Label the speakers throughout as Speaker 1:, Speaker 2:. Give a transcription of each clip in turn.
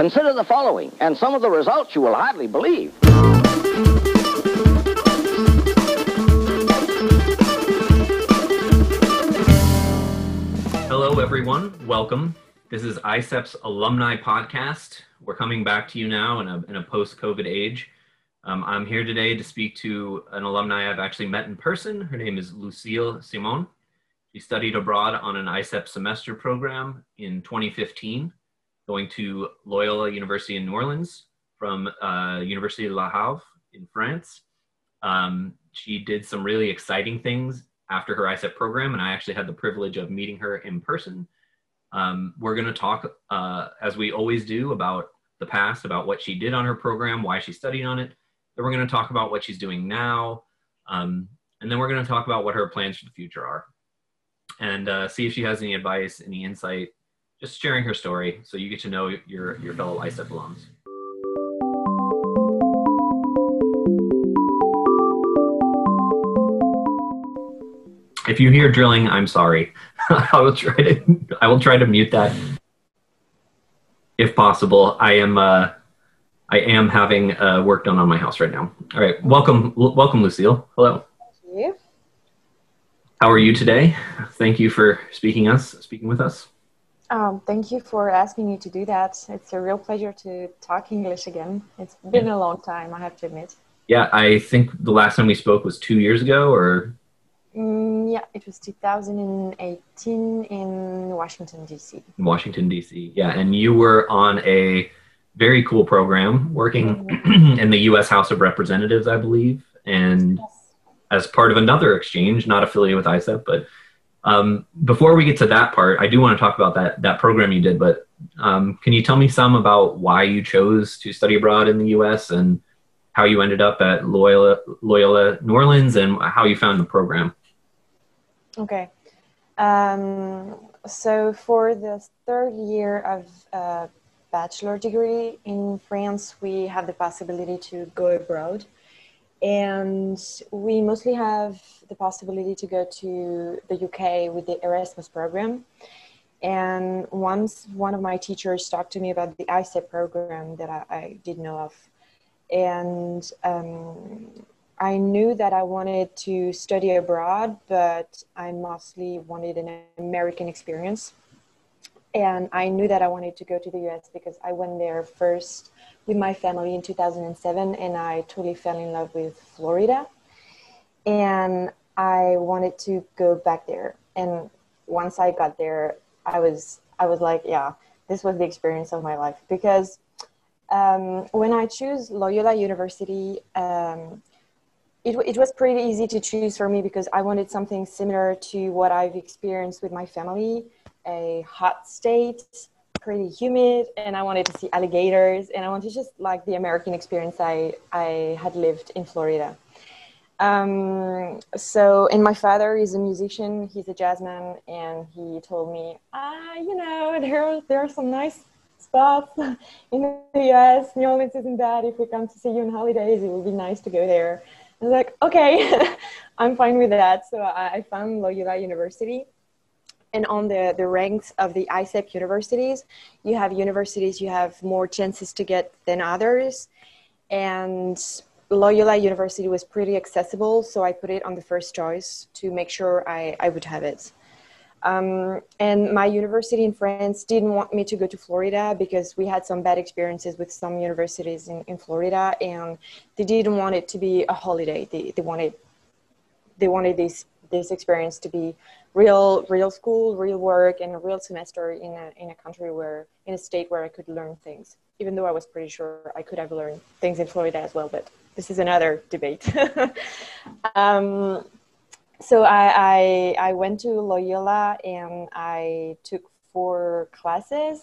Speaker 1: Consider the following, and some of the results you will hardly believe.
Speaker 2: Hello, everyone. Welcome. This is ISEP's alumni podcast. We're coming back to you now in a, in a post COVID age. Um, I'm here today to speak to an alumni I've actually met in person. Her name is Lucille Simon. She studied abroad on an ISEP semester program in 2015, going to Loyola University in New Orleans from uh, University of Le Havre in France. Um, she did some really exciting things after her ISEP program, and I actually had the privilege of meeting her in person. Um, we're going to talk, uh, as we always do, about the past, about what she did on her program, why she studied on it. Then we're going to talk about what she's doing now, um, and then we're going to talk about what her plans for the future are, and uh, see if she has any advice, any insight, just sharing her story, so you get to know your your fellow ISEP alums. If you hear drilling, I'm sorry. I will try to I will try to mute that if possible. I am uh, I am having uh, work done on my house right now. All right, welcome welcome Lucille. Hello.
Speaker 3: Thank you.
Speaker 2: How are you today? Thank you for speaking us speaking with us.
Speaker 3: Um, thank you for asking me to do that. It's a real pleasure to talk English again. It's been a long time, I have to admit.
Speaker 2: Yeah, I think the last time we spoke was two years ago, or
Speaker 3: Mm, yeah, it was 2018 in Washington, D.C.
Speaker 2: Washington D.C. Yeah, and you were on a very cool program working in the U.S. House of Representatives, I believe, and
Speaker 3: Yes.
Speaker 2: as part of another exchange, not affiliated with ISEP. But um, before we get to that part, I do want to talk about that that program you did. But um, can you tell me some about why you chose to study abroad in the U.S. and how you ended up at Loyola, Loyola New Orleans and how you found the program?
Speaker 3: Okay. Um, so for the third year of uh, bachelor degree in France, we have the possibility to go abroad. And we mostly have the possibility to go to the UK with the Erasmus program. And once one of my teachers talked to me about the ISEP program that I, I did know of. And um, I knew that I wanted to study abroad, but I mostly wanted an American experience. And I knew that I wanted to go to the US because I went there first with my family in 2007 and I totally fell in love with Florida. And I wanted to go back there. And once I got there, I was I was like, yeah, this was the experience of my life because um, when I choose Loyola University, um, it, it was pretty easy to choose for me because I wanted something similar to what I've experienced with my family a hot state, pretty humid, and I wanted to see alligators and I wanted just like the American experience I, I had lived in Florida. Um, so, and my father is a musician, he's a jazzman, and he told me, ah, you know, there, there are some nice spots in the US. New Orleans isn't bad. If we come to see you on holidays, it would be nice to go there. I was like, okay, I'm fine with that. So I, I found Loyola University. And on the, the ranks of the ISEP universities, you have universities you have more chances to get than others. And Loyola University was pretty accessible, so I put it on the first choice to make sure I, I would have it. Um, and my university in France didn't want me to go to Florida because we had some bad experiences with some universities in, in Florida, and they didn't want it to be a holiday. They, they wanted they wanted this this experience to be real real school, real work, and a real semester in a in a country where in a state where I could learn things. Even though I was pretty sure I could have learned things in Florida as well, but this is another debate. um, so I, I, I went to Loyola and I took four classes.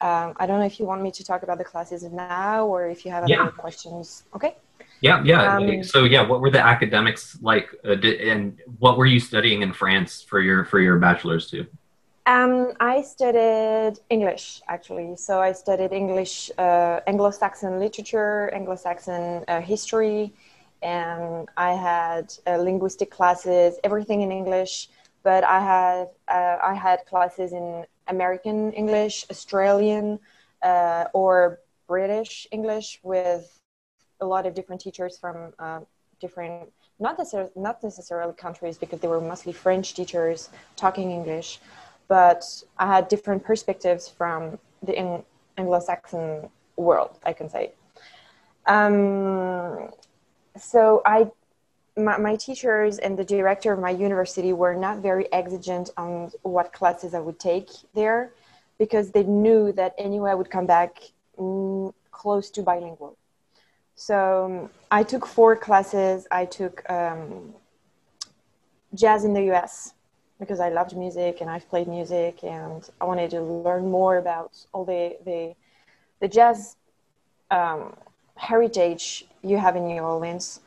Speaker 3: Um, I don't know if you want me to talk about the classes now or if you have
Speaker 2: Yeah.
Speaker 3: other questions. Okay.
Speaker 2: Yeah, yeah.
Speaker 3: Um,
Speaker 2: so yeah, what were the academics like, uh, di- and what were you studying in France for your for your bachelor's too?
Speaker 3: Um, I studied English actually. So I studied English, uh, Anglo-Saxon literature, Anglo-Saxon uh, history, and I had uh, linguistic classes, everything in English. But I had uh, I had classes in American English, Australian, uh, or British English with a lot of different teachers from uh, different, not necessarily, not necessarily countries because they were mostly French teachers talking English, but I had different perspectives from the Anglo-Saxon world, I can say. Um, so I, my, my, teachers and the director of my university were not very exigent on what classes I would take there because they knew that anyway I would come back mm, close to bilingual. So um, I took four classes. I took um, jazz in the US because I loved music and I've played music and I wanted to learn more about all the the, the jazz um, heritage you have in New Orleans.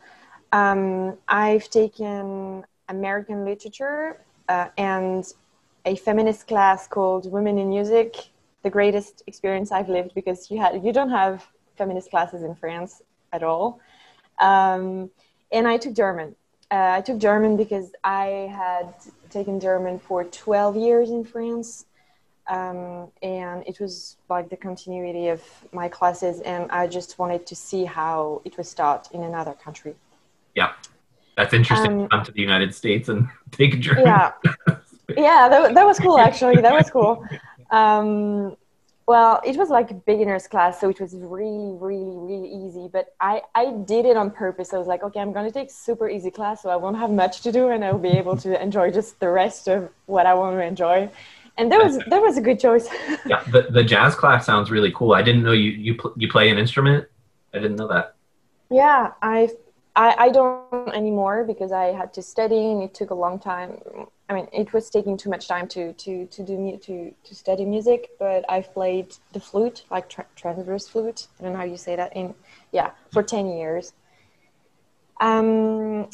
Speaker 3: Um, I've taken American literature uh, and a feminist class called Women in Music. The greatest experience I've lived because you had you don't have feminist classes in France at all. Um, and I took German. Uh, I took German because I had taken German for 12 years in France. Um, and it was like the continuity of my classes, and I just wanted to see how it was taught in another country.
Speaker 2: Yeah, that's interesting. Um, come to the United States and take German.
Speaker 3: Yeah, yeah, that, that was cool. Actually, that was cool. Um, well, it was like a beginner's class, so it was really, really, really easy. But I, I did it on purpose. I was like, okay, I'm going to take super easy class, so I won't have much to do, and I'll be able to enjoy just the rest of what I want to enjoy. And that was that was a good choice.
Speaker 2: yeah, the, the jazz class sounds really cool. I didn't know you you pl- you play an instrument. I didn't know that.
Speaker 3: Yeah, I I, I don't anymore because I had to study and it took a long time. I mean, it was taking too much time to to to do to to study music. But I've played the flute, like tra- transverse flute. I don't know how you say that. In yeah, for ten years. Um,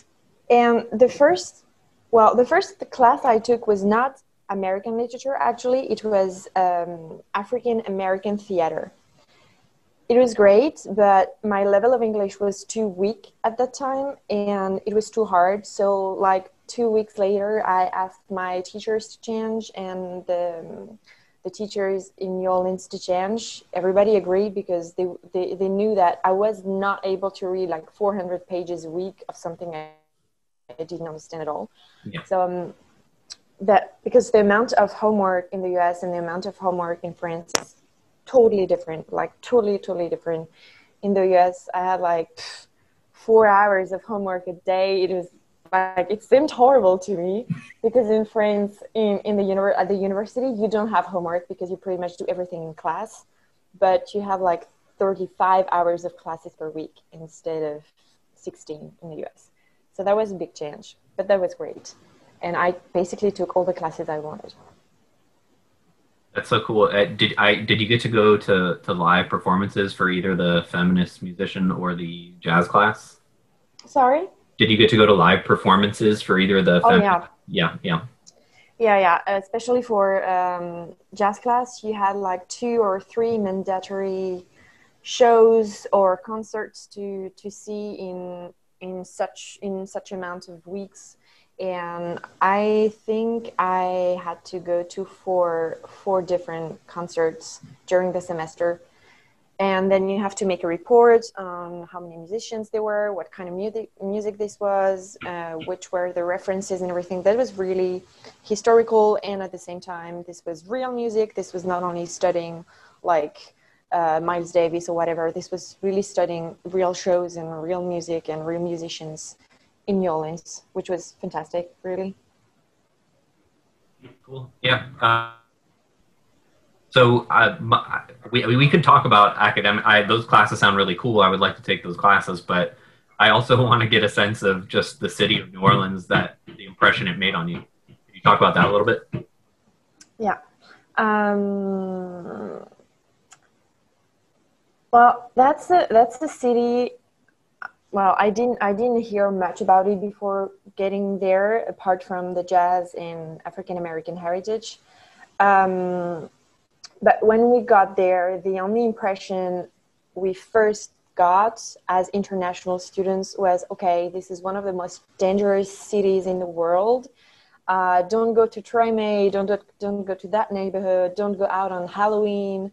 Speaker 3: and the first, well, the first class I took was not American literature. Actually, it was um, African American theater it was great, but my level of English was too weak at that time and it was too hard. So, like two weeks later, I asked my teachers to change and the, the teachers in New Orleans to change. Everybody agreed because they, they, they knew that I was not able to read like 400 pages a week of something I, I didn't understand at all. Yeah. So, um, that because the amount of homework in the US and the amount of homework in France is totally different, like totally, totally different. In the US, I had like four hours of homework a day. It was like it seemed horrible to me because in France, in in the univer- at the university, you don't have homework because you pretty much do everything in class, but you have like 35 hours of classes per week instead of 16 in the US. So that was a big change, but that was great. And I basically took all the classes I wanted.
Speaker 2: That's so cool. Uh, did I did you get to go to to live performances for either the feminist musician or the jazz class?
Speaker 3: Sorry.
Speaker 2: Did you get to go to live performances for either the?
Speaker 3: Oh yeah.
Speaker 2: Yeah, yeah.
Speaker 3: Yeah, yeah. Especially for um, jazz class, you had like two or three mandatory shows or concerts to to see in in such in such amount of weeks and I think I had to go to four four different concerts during the semester. And then you have to make a report on how many musicians there were, what kind of music music this was, uh, which were the references and everything. That was really historical, and at the same time, this was real music. This was not only studying like uh, Miles Davis or whatever. This was really studying real shows and real music and real musicians in New Orleans, which was fantastic, really.
Speaker 2: Cool. Yeah. Uh, so uh, my, we we could talk about academic. I, those classes sound really cool. I would like to take those classes, but I also want to get a sense of just the city of New Orleans, that the impression it made on you. Can you talk about that a little bit?
Speaker 3: Yeah. Um, well, that's the that's the city well i didn't i didn't hear much about it before getting there apart from the jazz and african american heritage um, but when we got there the only impression we first got as international students was okay this is one of the most dangerous cities in the world uh, don't go to Treme, don't don't go to that neighborhood, don't go out on Halloween,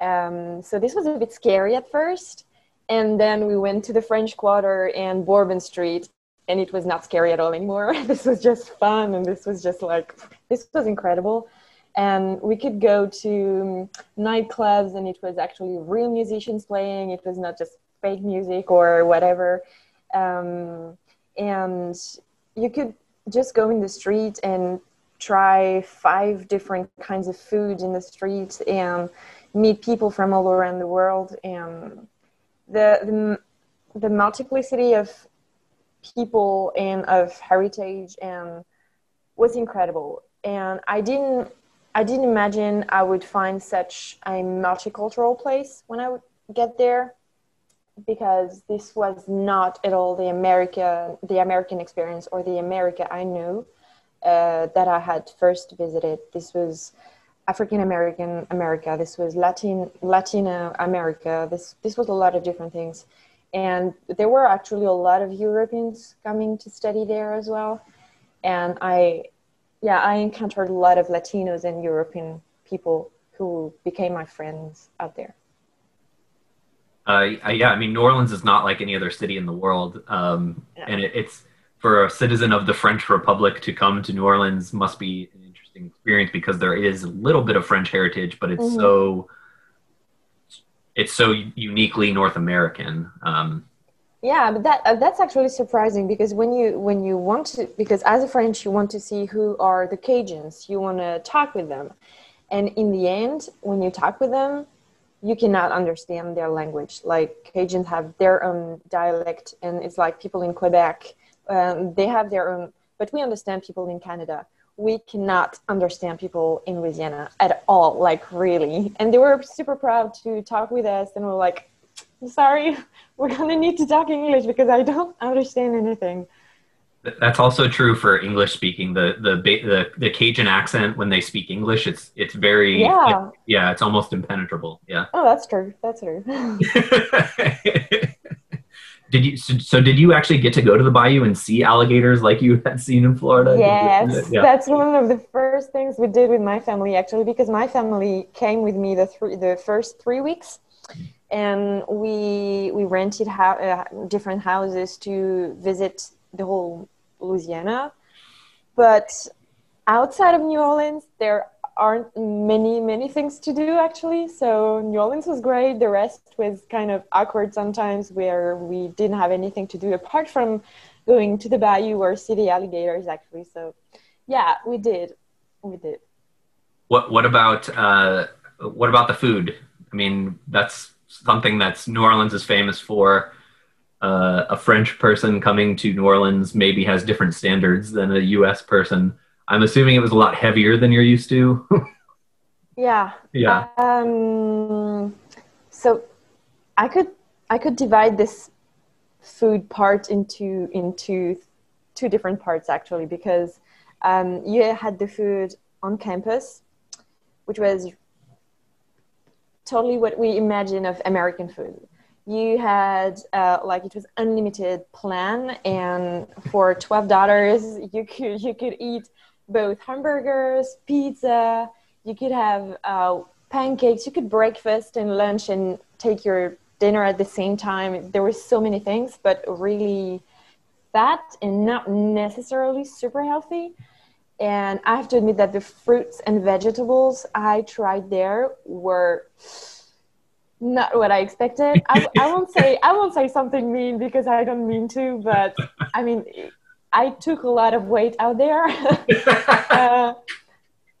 Speaker 3: Um, so this was a bit scary at first. And then we went to the French Quarter and Bourbon Street, and it was not scary at all anymore. this was just fun, and this was just like, this was incredible. And we could go to nightclubs, and it was actually real musicians playing. It was not just fake music or whatever. Um, and you could just go in the street and try five different kinds of food in the street and meet people from all around the world and the the, the multiplicity of people and of heritage and was incredible and i didn't i didn't imagine i would find such a multicultural place when i would get there because this was not at all the america the american experience or the america i knew uh, that I had first visited. This was African American America. This was Latin Latino America. This this was a lot of different things, and there were actually a lot of Europeans coming to study there as well. And I, yeah, I encountered a lot of Latinos and European people who became my friends out there.
Speaker 2: Uh, yeah, I mean, New Orleans is not like any other city in the world, um, and it, it's for a citizen of the French Republic to come to New Orleans must be an interesting experience because there is a little bit of French heritage, but it's mm-hmm. so it's so uniquely North American. Um,
Speaker 3: yeah, but that uh, that's actually surprising because when you when you want to because as a French you want to see who are the Cajuns, you want to talk with them, and in the end, when you talk with them, you cannot understand their language. Like Cajuns have their own dialect, and it's like people in Quebec um, they have their own, but we understand people in Canada. We cannot understand people in Louisiana at all, like really. And they were super proud to talk with us, and we're like, sorry, we're gonna need to talk English because I don't understand anything.
Speaker 2: That's also true for English speaking. The the the the Cajun accent when they speak English, it's it's very
Speaker 3: yeah
Speaker 2: it, yeah, it's almost impenetrable. Yeah.
Speaker 3: Oh, that's true. That's true.
Speaker 2: Did you so, so, Did you actually get to go to the bayou and see alligators like you had seen in Florida?
Speaker 3: Yes, yeah. that's one of the first things we did with my family actually, because my family came with me the three the first three weeks, and we we rented ho- uh, different houses to visit the whole Louisiana, but outside of New Orleans, there aren't many many things to do actually. So new orleans was great. The rest was kind of awkward sometimes where we didn't have anything to do apart from going to the bayou or see the alligators actually. So yeah we did. We did.
Speaker 2: What what about uh what about the food? I mean that's something that's new orleans is famous for uh, a french person coming to new orleans maybe has different standards than a us person I'm assuming it was a lot heavier than you're used to.
Speaker 3: yeah.
Speaker 2: Yeah.
Speaker 3: Um, so I could I could divide this food part into into two different parts actually because um, you had the food on campus, which was totally what we imagine of American food. You had uh, like it was unlimited plan, and for twelve dollars you could you could eat both hamburgers, pizza. You could have uh, pancakes. You could breakfast and lunch and take your dinner at the same time. There were so many things, but really fat and not necessarily super healthy. And I have to admit that the fruits and vegetables I tried there were not what I expected. I, I won't say I won't say something mean because I don't mean to, but I mean I took a lot of weight out there. uh,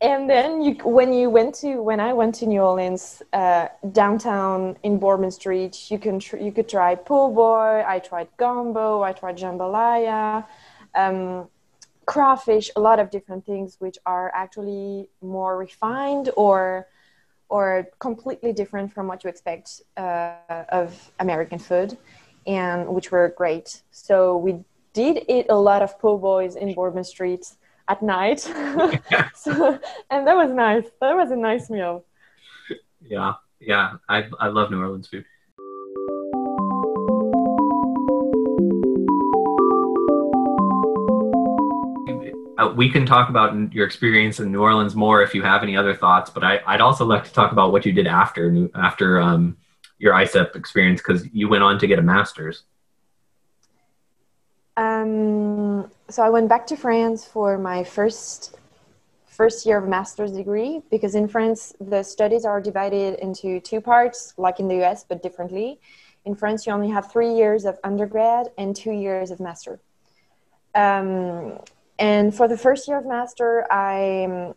Speaker 3: and then you, when you went to when I went to New Orleans uh, downtown in Bourbon Street, you can tr- you could try po' boy. I tried gumbo. I tried jambalaya, um, crawfish. A lot of different things which are actually more refined or or completely different from what you expect uh, of American food, and which were great. So we did eat a lot of po' boys in Bourbon Street at night. so, and that was nice. That was a nice meal.
Speaker 2: Yeah, yeah. I, I love New Orleans food. We can talk about your experience in New Orleans more if you have any other thoughts. But I, would also like to talk about what you did after after um, your ISEP experience because you went on to get a master's.
Speaker 3: Um, so I went back to France for my first first year of master's degree because in France the studies are divided into two parts, like in the US, but differently. In France, you only have three years of undergrad and two years of master. Um, and for the first year of master, I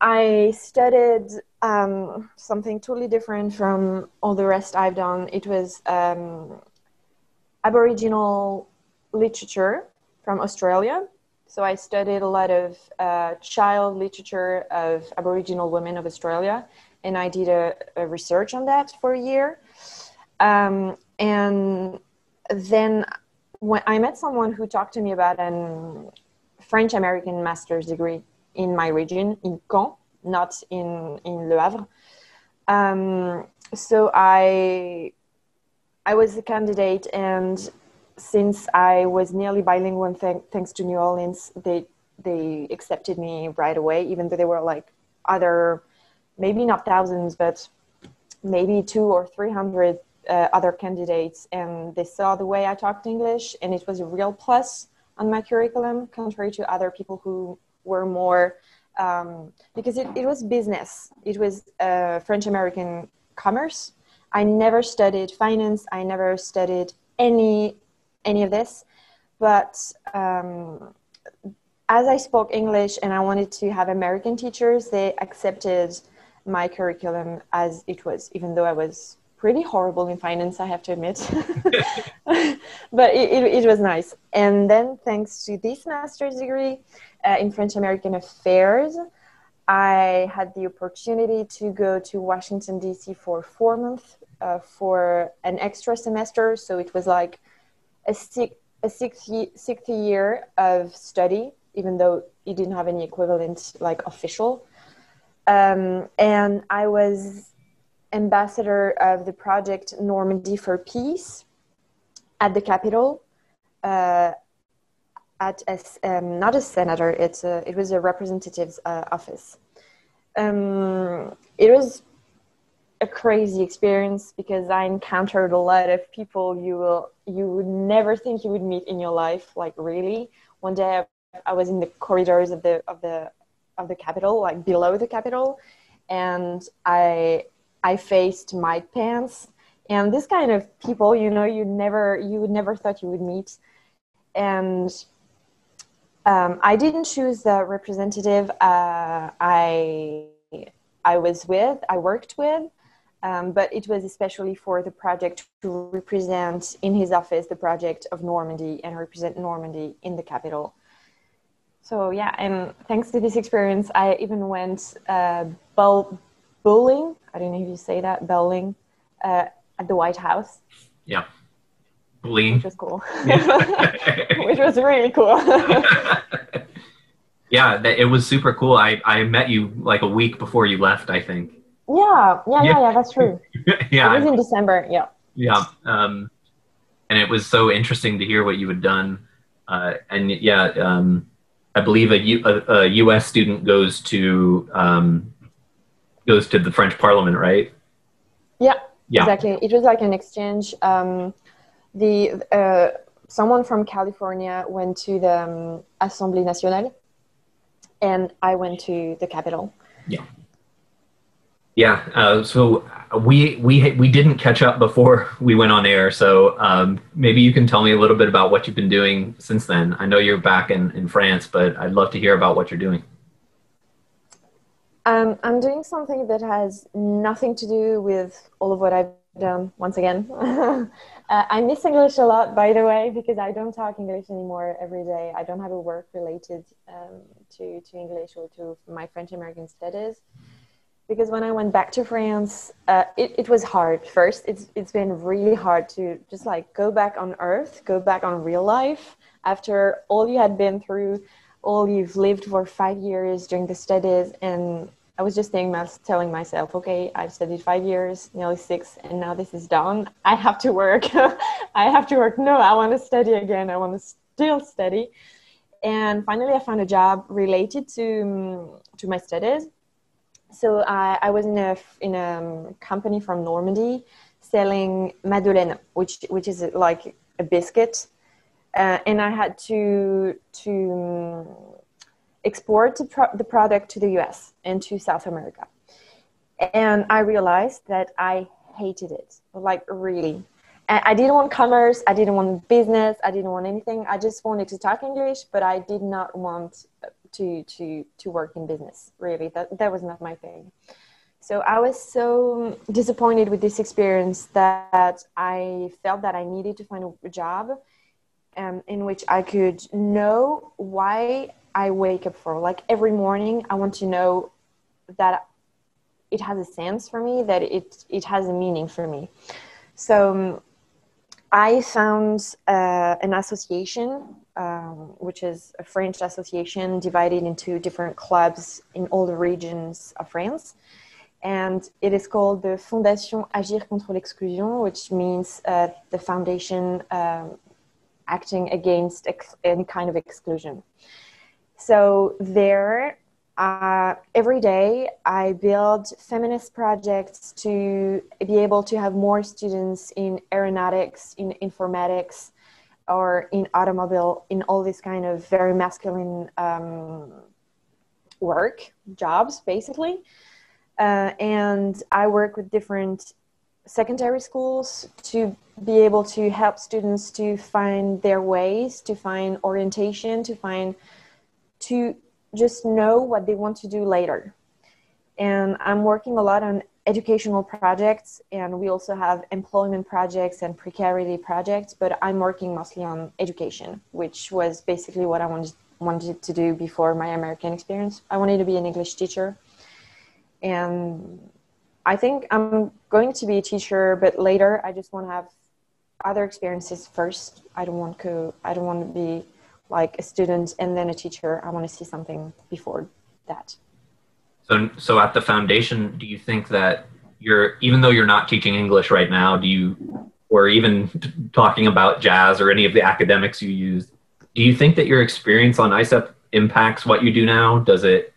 Speaker 3: I studied um, something totally different from all the rest I've done. It was um, Aboriginal literature from Australia. So I studied a lot of uh, child literature of Aboriginal women of Australia, and I did a, a research on that for a year. Um, and then when I met someone who talked to me about an French American master's degree in my region, in Caen, not in, in Le Havre. Um, so I I was a candidate, and since I was nearly bilingual, th- thanks to New Orleans, they they accepted me right away, even though they were like other, maybe not thousands, but maybe two or three hundred uh, other candidates, and they saw the way I talked English, and it was a real plus on my curriculum, contrary to other people who were more um, because it, it was business. It was uh, French American commerce. I never studied finance. I never studied any any of this. But um, as I spoke English and I wanted to have American teachers, they accepted my curriculum as it was, even though I was pretty horrible in finance, I have to admit. but it, it, it, was nice. And then, thanks to this master's degree uh, in French American Affairs, I had the opportunity to go to Washington, D.C. for four months uh, for an extra semester. So it was like a six a sixth sixth year of study, even though it didn't have any equivalent like official. Um, and I was ambassador of the project Normandy for Peace at the Capitol. Uh, at a, um, not a senator, it's a, it was a representative's uh, office. Um, it was a crazy experience because I encountered a lot of people you will you would never think you would meet in your life. Like really, one day I, I was in the corridors of the of the of the Capitol, like below the Capitol, and I I faced Mike Pence and this kind of people. You know, you never you never thought you would meet, and um, I didn't choose the representative uh, I I was with, I worked with, um, but it was especially for the project to represent in his office the project of Normandy and represent Normandy in the capital So yeah, and thanks to this experience, I even went uh, bow- bowling. I don't know if you say that bowling uh, at the White House.
Speaker 2: Yeah, bowling,
Speaker 3: which was cool. which was really cool.
Speaker 2: yeah, it was super cool. I I met you like a week before you left. I think.
Speaker 3: Yeah, yeah, yeah, yeah, that's true.
Speaker 2: yeah.
Speaker 3: It was in December, yeah.
Speaker 2: Yeah. Um, and it was so interesting to hear what you had done. Uh, and yeah, um, I believe a, U, a, a U.S. student goes to um, goes to the French Parliament, right?
Speaker 3: Yeah, yeah, exactly. It was like an exchange. Um, the uh, someone from California went to the um, Assemblée Nationale, and I went to the Capitol.
Speaker 2: Yeah. Yeah. Uh, so we we we didn't catch up before we went on air. So um, maybe you can tell me a little bit about what you've been doing since then. I know you're back in in France, but I'd love to hear about what you're doing.
Speaker 3: Um, I'm doing something that has nothing to do with all of what I've done. Once again, uh, I miss English a lot, by the way, because I don't talk English anymore every day. I don't have a work related um, to to English or to my French American studies because when I went back to France, uh, it, it was hard. First, it's, it's been really hard to just like go back on earth, go back on real life after all you had been through, all you've lived for five years during the studies. And I was just telling myself, okay, I've studied five years, nearly six, and now this is done. I have to work. I have to work. No, I want to study again. I want to still study. and finally i found a job related to um, to my studies so I, I was in a in a um, company from normandy selling madeleine which which is like a biscuit uh, and i had to to um, export the, pro- the product to the us and to south america and i realized that i hated it like really I didn't want commerce. I didn't want business. I didn't want anything. I just wanted to talk English, but I did not want to to to work in business. Really, that that was not my thing. So I was so disappointed with this experience that I felt that I needed to find a job um, in which I could know why I wake up for. Like every morning, I want to know that it has a sense for me, that it it has a meaning for me. So I found uh, an association, um, which is a French association divided into different clubs in all the regions of France. And it is called the Fondation Agir contre l'exclusion, which means uh, the foundation um, acting against ex- any kind of exclusion. So there, uh, every day I build feminist projects to be able to have more students in aeronautics, in informatics, or in automobile, in all this kind of very masculine um, work, jobs, basically. Uh, and I work with different secondary schools to be able to help students to find their ways, to find orientation, to find to just know what they want to do later. And I'm working a lot on educational projects, and we also have employment projects and precarity projects, but I'm working mostly on education, which was basically what I wanted, wanted to do before my American experience. I wanted to be an English teacher. And I think I'm going to be a teacher, but later I just want to have other experiences first. I don't want to, I don't want to be like a student and then a teacher i want to see something before that.
Speaker 2: So so at the foundation do you think that you're even though you're not teaching english right now do you or even talking about jazz or any of the academics you use do you think that your experience on isep impacts what you do now? Does it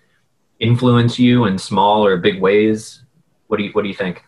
Speaker 2: influence you in small or big ways? What do you what do you think?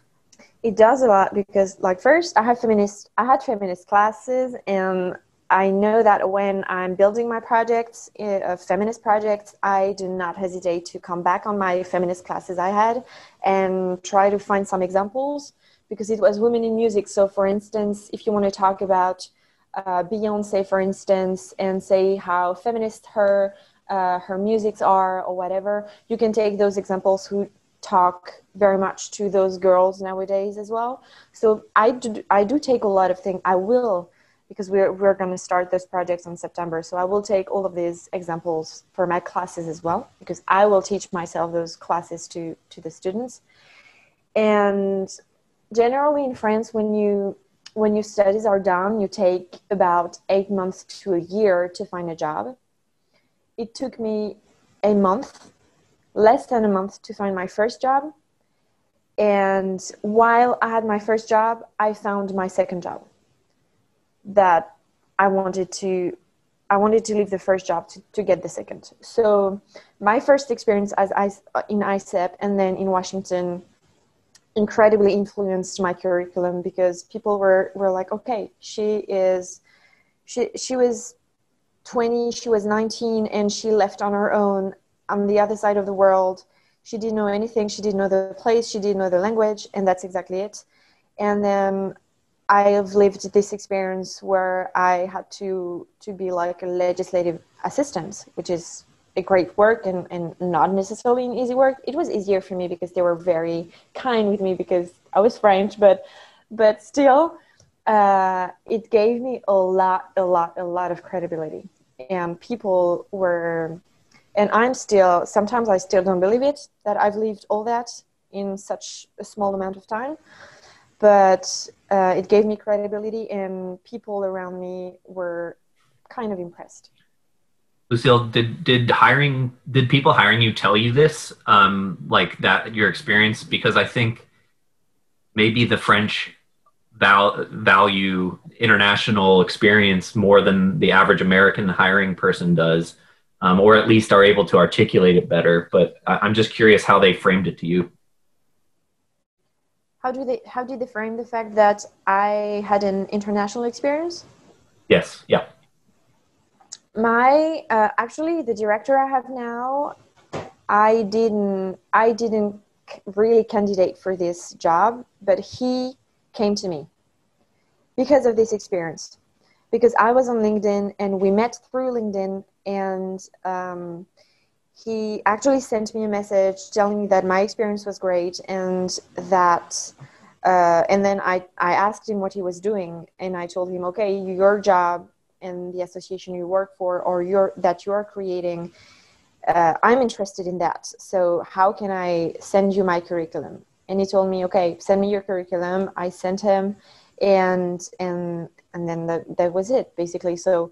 Speaker 3: It does a lot because like first i have feminist i had feminist classes and I know that when I'm building my projects, uh, feminist projects, I do not hesitate to come back on my feminist classes I had and try to find some examples because it was women in music. So, for instance, if you want to talk about uh, Beyonce, for instance, and say how feminist her uh, her musics are or whatever, you can take those examples who talk very much to those girls nowadays as well. So I do I do take a lot of things. I will because we're, we're going to start those projects in September. So I will take all of these examples for my classes as well, because I will teach myself those classes to, to the students. And generally in France, when you when your studies are done, you take about eight months to a year to find a job. It took me a month, less than a month, to find my first job. And while I had my first job, I found my second job that I wanted to I wanted to leave the first job to, to get the second. So my first experience as I, in ISEP and then in Washington incredibly influenced my curriculum because people were, were like, okay, she is, she, she was 20, she was 19 and she left on her own on the other side of the world. She didn't know anything. She didn't know the place. She didn't know the language. And that's exactly it. And then I have lived this experience where I had to to be like a legislative assistant, which is a great work and, and not necessarily an easy work. It was easier for me because they were very kind with me because I was French, but but still, uh, it gave me a lot, a lot, a lot of credibility, and people were, and I'm still sometimes I still don't believe it that I've lived all that in such a small amount of time but uh, it gave me credibility and people around me were kind of impressed
Speaker 2: lucille did did hiring did people hiring you tell you this um, like that your experience because i think maybe the french val- value international experience more than the average American hiring person does, um, or at least are able to articulate it better. But I, am just curious how they framed it to you.
Speaker 3: How do they? How did they frame the fact that I had an international experience?
Speaker 2: Yes. Yeah.
Speaker 3: My uh, actually, the director I have now, I didn't. I didn't really candidate for this job, but he came to me because of this experience. Because I was on LinkedIn and we met through LinkedIn, and um, he actually sent me a message telling me that my experience was great and that. Uh, and then I, I asked him what he was doing, and I told him, okay, your job and the association you work for or your that you're creating uh, i'm interested in that. So how can i send you my curriculum? And he told me okay send me your curriculum. I sent him and and and then that was it basically. So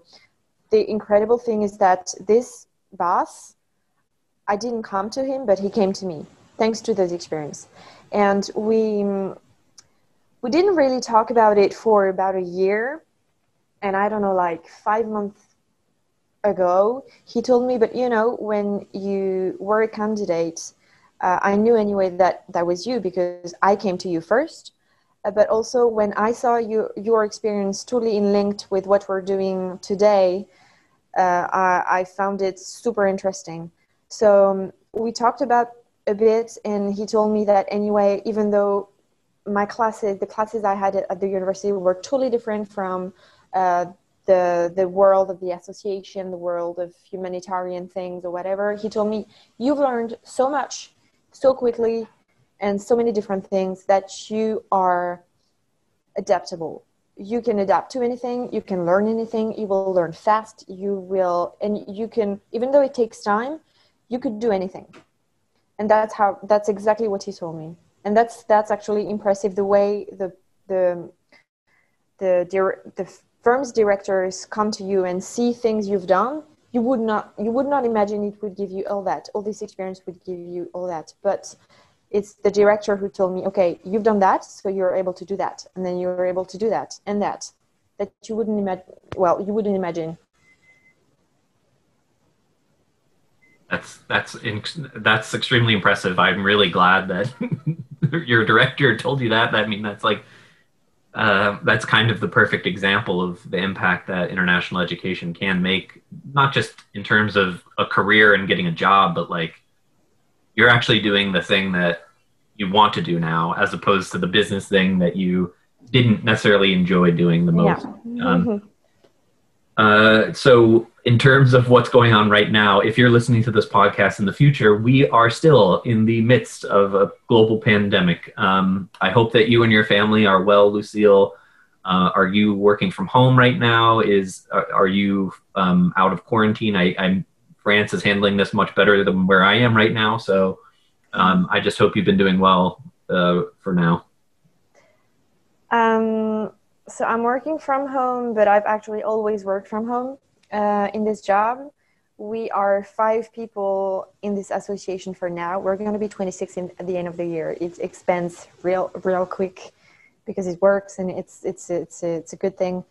Speaker 3: the incredible thing is that this boss i didn't come to him but he came to me thanks to this experience. And we we didn't really talk about it for about a year. And i don't know like five months ago he told me but you know when you were a candidate uh, i knew anyway that that was you because i came to you first. Uh, but also when i saw you your experience totally in linked with what we're doing today uh, I, I, found it super interesting so um, we talked about a bit and he told me that anyway even though my classes the classes i had at the university were totally different from uh, the the world of the association, the world of humanitarian things or whatever. He told me, "You've learned so much, so quickly, and so many different things that you are adaptable. You can adapt to anything. You can learn anything. You will learn fast. You will, and you can, even though it takes time, you could do anything." And that's how. That's exactly what he told me, and that's that's actually impressive. The way the the the the firms directors come to you and see things you've done you would not you would not imagine it would give you all that all this experience would give you all that but it's the director who told me okay you've done that so you're able to do that and then you're able to do that and that that you wouldn't imagine well you wouldn't imagine
Speaker 2: that's that's that's extremely impressive i'm really glad that your director told you that i mean that's like uh, that's kind of the perfect example of the impact that international education can make, not just in terms of a career and getting a job, but like you're actually doing the thing that you want to do now, as opposed to the business thing that you didn't necessarily enjoy doing the most. Yeah. Um, mm-hmm. Uh, so, in terms of what's going on right now, if you're listening to this podcast in the future, we are still in the midst of a global pandemic. Um, I hope that you and your family are well, Lucille. Uh, are you working from home right now? Is are, are you um, out of quarantine? I, I'm France is handling this much better than where I am right now. So um, I just hope you've been doing well uh, for now.
Speaker 3: Um, so I'm working from home, but I've actually always worked from home uh, in this job. We are five people in this association for now. We're going to be 26 in, at the end of the year. It expands real, real quick because it works and it's it's it's it's a good thing.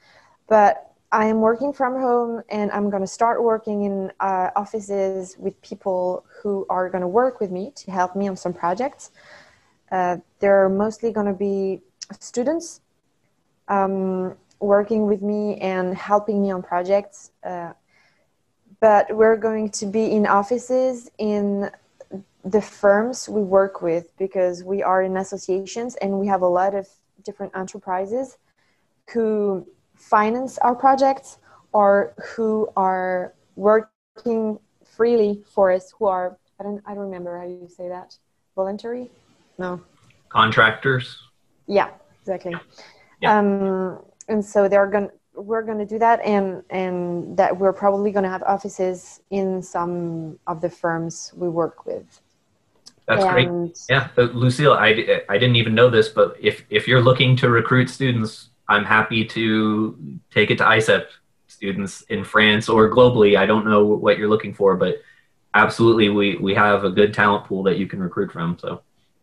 Speaker 3: But I am working from home, and I'm going to start working in uh, offices with people who are going to work with me to help me on some projects. Uh, they're mostly going to be students um, working with me and helping me on projects. Uh, but we're going to be in offices in the firms we work with because we are in associations and we have a lot of different enterprises who finance our projects or who are working freely for us who are I don't I don't remember how you say that voluntary no
Speaker 2: contractors
Speaker 3: yeah exactly yeah. Um, and so they're going we're going to do that and and that we're probably going to have offices in some of the firms we work with.
Speaker 2: That's and, great yeah lucille i i didn't even know this but if if you're looking to recruit students i'm happy to take it to ISEP students in france or globally. I don't know what you're looking for but absolutely we we have a good talent pool that you can recruit from so.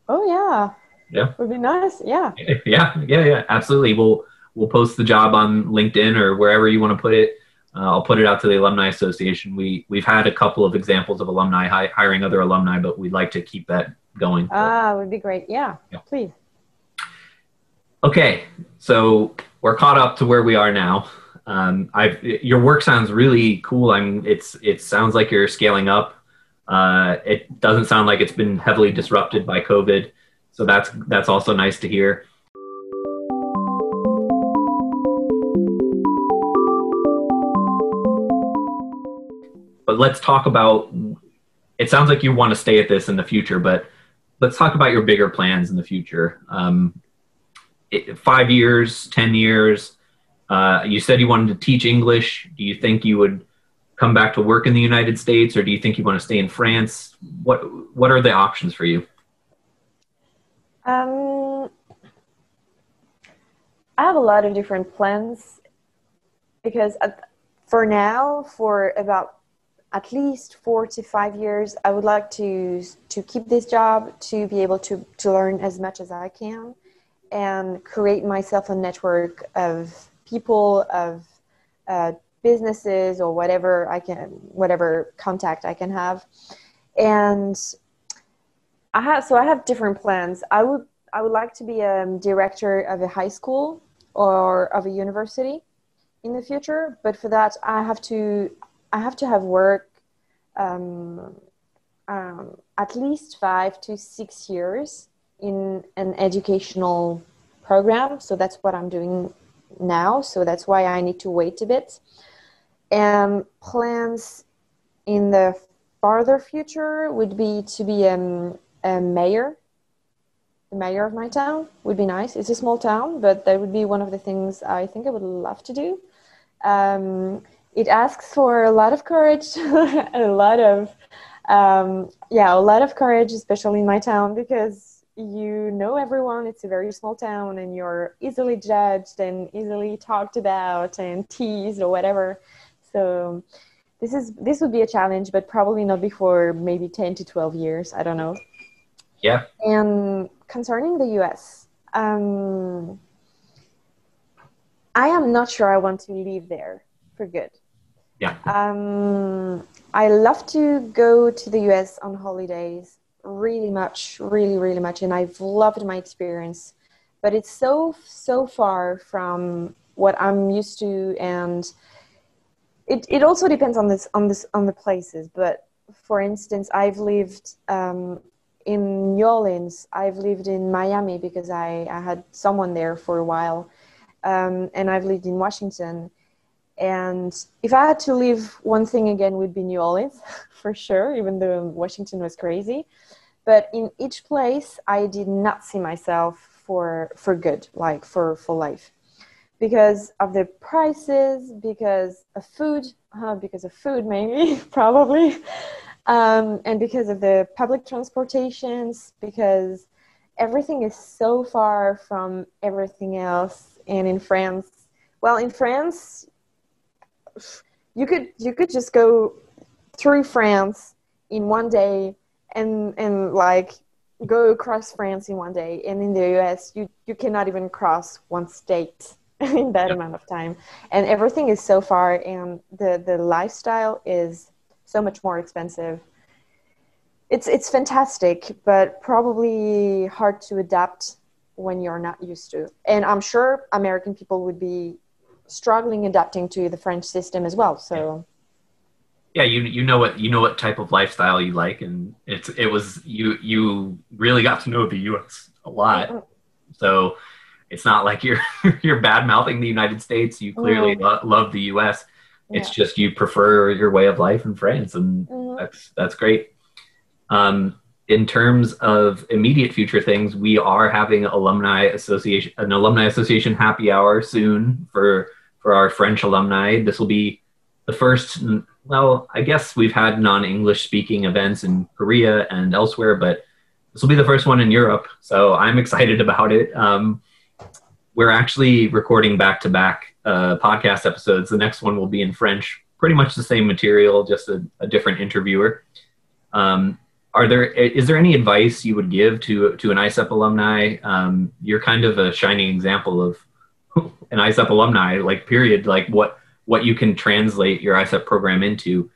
Speaker 3: Oh yeah.
Speaker 2: Yeah.
Speaker 3: Would be nice yeah.
Speaker 2: Yeah yeah yeah absolutely. Well we'll post the job on LinkedIn or wherever you want to put it. Uh, I'll put it out to the Alumni Association. We we've had a couple of examples of alumni hi- hiring other alumni, but we'd like to keep that going.
Speaker 3: Ah, would be great. Yeah,
Speaker 2: Yeah.
Speaker 3: please.
Speaker 2: Okay, so we're caught up to where we are now. Um, I've your work sounds really cool. I'm it's it sounds like you're scaling up. Uh, it doesn't sound like it's been heavily disrupted by COVID, so that's that's also nice to hear. But let's talk about. It sounds like you want to stay at this in the future, but let's talk about your bigger plans in the future. Um, it, five years, ten years. Uh, you said you wanted to teach English. Do you think you would come back to work in the United States, or do you think you want to stay in France? What What are the options for you?
Speaker 3: Um, I have a lot of different plans because for now, for about at least four to five years, I would like to to keep this job, to be able to to learn as much as I can, and create myself a network of people, of uh, businesses, or whatever I can, whatever contact I can have, and I have so I have different plans. I would I would like to be a director of a high school or of a university in the future, but for that I have to I have to have work um, um, at least five to six years in an educational program. So that's what I'm doing now. So that's why I need to wait a bit. And plans in the farther future would be to be um, a mayor. The mayor of my town would be nice. It's a small town, but that would be one of the things I think I would love to do. Um, it asks for a lot of courage, a lot of, um, yeah, a lot of courage, especially in my town, because you know everyone. It's a very small town, and you're easily judged and easily talked about and teased or whatever. So this is this would be a challenge, but probably not before maybe ten to twelve years. I don't know.
Speaker 2: Yeah.
Speaker 3: And concerning the US, um, I am not sure I want to live there for good.
Speaker 2: Yeah.
Speaker 3: Um, I love to go to the US on holidays really much, really, really much, and I've loved my experience. But it's so, so far from what I'm used to, and it, it also depends on this on this on the places. But for instance, I've lived um, in New Orleans. I've lived in Miami because I, I had someone there for a while, um, and I've lived in Washington. And if I had to leave one thing again, would be New Orleans for sure, even though Washington was crazy. But in each place, I did not see myself for for good, like for for life, because of the prices, because of food, uh, because of food maybe probably, um, and because of the public transportations, because everything is so far from everything else. And in France, well, in France, you could you could just go through France in one day and and like go across France in one day. And in the US you you cannot even cross one state in that
Speaker 2: Yep.
Speaker 3: amount of time. And everything is so far and the the lifestyle is so much more expensive. It's it's fantastic but probably hard to adapt when you're not used to. And i'm sure american people would be struggling adapting to the french system as well so
Speaker 2: yeah you you know what you know what type of lifestyle you like and it's it was you you really got to know the US a lot so it's not like you're you're bad mouthing the United States you clearly
Speaker 3: No.
Speaker 2: lo- love the US it's
Speaker 3: Yeah.
Speaker 2: just you prefer your way of life in France and
Speaker 3: Mhm.
Speaker 2: that's that's great um in terms of immediate future things we are having alumni association an alumni association happy hour soon for for our French alumni this will be the first well i guess we've had non-english speaking events in korea and elsewhere but this will be the first one in europe so i'm excited about it. Um, we're actually recording back-to-back uh, podcast episodes. The next one will be in french pretty much the same material just a, a different interviewer. Um, are there is there any advice you would give to to an ISEP alumni? Um, you're kind of a shining example of an ISEP alumni, like period, like what what you can translate your ISEP program into.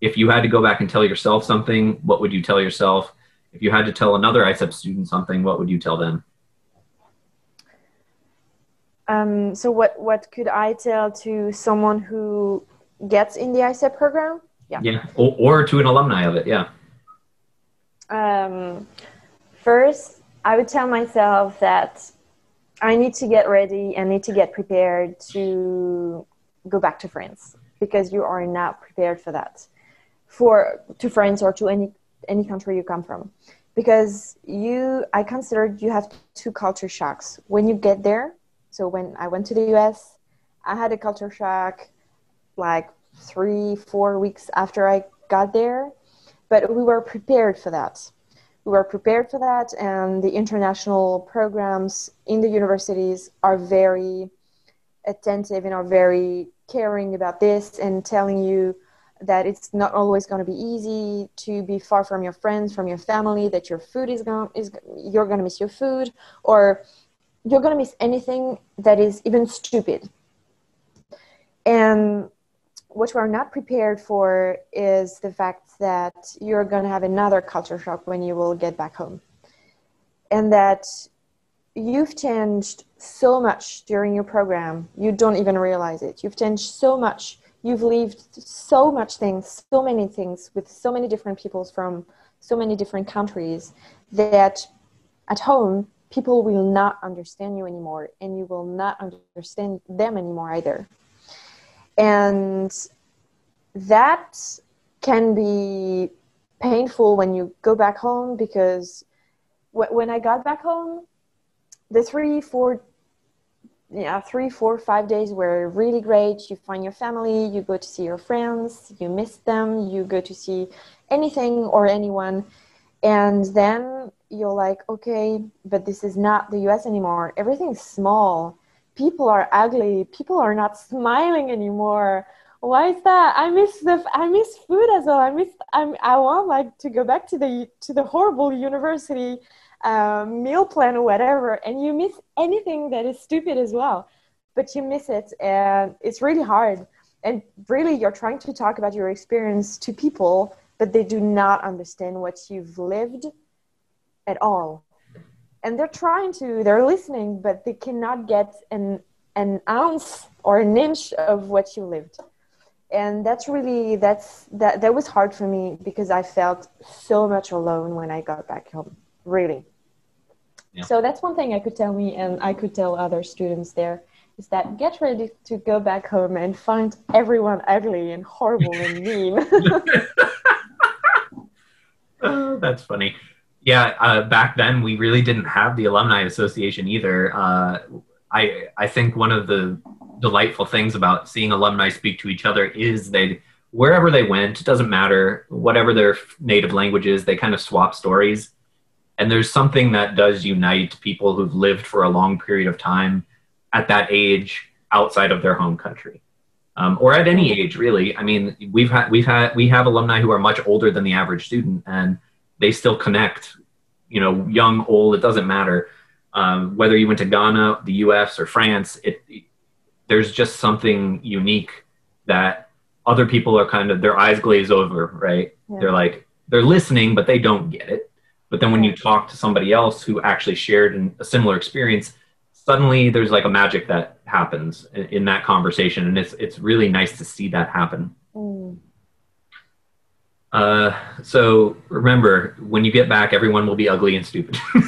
Speaker 2: If you had to go back and tell yourself something, what would you tell yourself? If you had to tell another ISEP student something, what would you tell them?
Speaker 3: Um, so what what could I tell to someone who gets in the ISEP program?
Speaker 2: Yeah. Yeah, or, or to an alumni of it. Yeah.
Speaker 3: Um, first, I would tell myself that I need to get ready and need to get prepared to go back to France because you are not prepared for that, for to France or to any any country you come from, because you I considered you have two culture shocks when you get there. So when I went to the U.S., I had a culture shock, like three four weeks after I got there, but we were prepared for that we were prepared for that and the international programs in the universities are very attentive and are very caring about this and telling you that it's not always going to be easy to be far from your friends from your family that your food is going is you're going to miss your food or you're going to miss anything that is even stupid. And what we're not prepared for is the fact that you're going to have another culture shock when you will get back home. And that you've changed so much during your program, you don't even realize it. You've changed so much. You've lived so much things, so many things with so many different peoples from so many different countries that at home, people will not understand you anymore and you will not understand them anymore either and that can be painful when you go back home because when I got back home, the three, four, yeah, three, four, five days were really great. You find your family, you go to see your friends, you miss them, you go to see anything or anyone. And then you're like, okay, but this is not the US anymore. Everything's small people are ugly. People are not smiling anymore. Why is that? I miss the i miss food as well. I miss I'm, i want like to go back to the to the horrible university uh, meal plan or whatever and you miss anything that is stupid as well. But you miss it and it's really hard. And really you're trying to talk about your experience to people but they do not understand what you've lived at all and they're trying to they're listening but they cannot get an an ounce or an inch of what you lived. And that's really that's that that was hard for me because i felt so much alone when i got back home really. Yeah. so that's one thing i could tell me and i could tell other students there is that get ready to go back home and find everyone ugly and horrible and mean.
Speaker 2: Oh, that's funny yeah, uh, back then we really didn't have the alumni association either. Uh, I I think one of the delightful things about seeing alumni speak to each other is they wherever they went, it doesn't matter whatever their native language is, they kind of swap stories. And there's something that does unite people who've lived for a long period of time at that age outside of their home country. Um, or at any age, really. I mean, we've had we've had we have alumni who are much older than the average student, and they still connect. You know, young, old, it doesn't matter. Um, whether you went to Ghana, the U.S., or France, it, it, there's just something unique that other people are kind of their eyes glaze over, right? Yeah. They're like they're listening, but they don't get it. But then when you talk to somebody else who actually shared a similar experience, suddenly there's like a magic that happens in, in that conversation, and it's it's really nice to see that happen. Mm. Uh, so remember, when you get back, everyone will be ugly and stupid.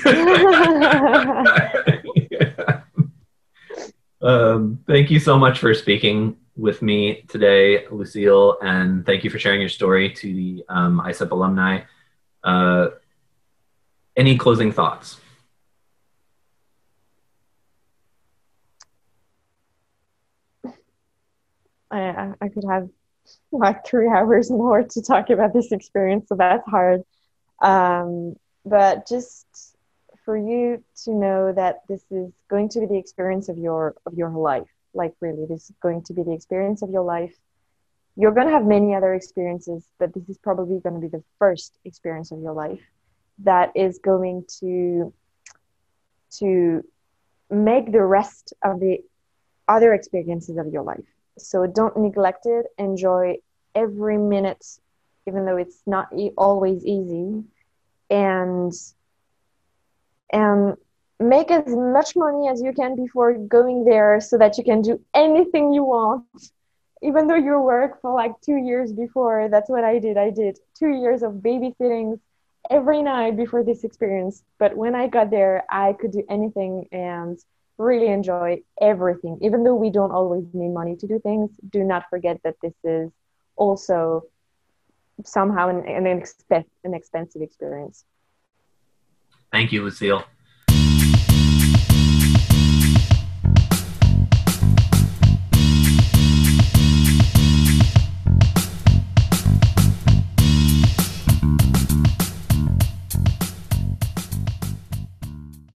Speaker 2: um, thank you so much for speaking with me today, Lucille, and thank you for sharing your story to the um, ISEP alumni. Uh, any closing thoughts?
Speaker 3: I, I could have like three hours more to talk about this experience, so that's hard. Um, but just for you to know that this is going to be the experience of your of your life, like really, this is going to be the experience of your life. You're going to have many other experiences, but this is probably going to be the first experience of your life that is going to to make the rest of the other experiences of your life. So don't neglect it. Enjoy every minute, even though it's not e- always easy, and and make as much money as you can before going there, so that you can do anything you want. Even though you work for like two years before, that's what I did. I did two years of babysitting every night before this experience. But when I got there, I could do anything and really enjoy everything. Even though we don't always need money to do things, do not forget that this is also somehow an, an, expe- an expensive experience.
Speaker 2: Thank you, Lucille.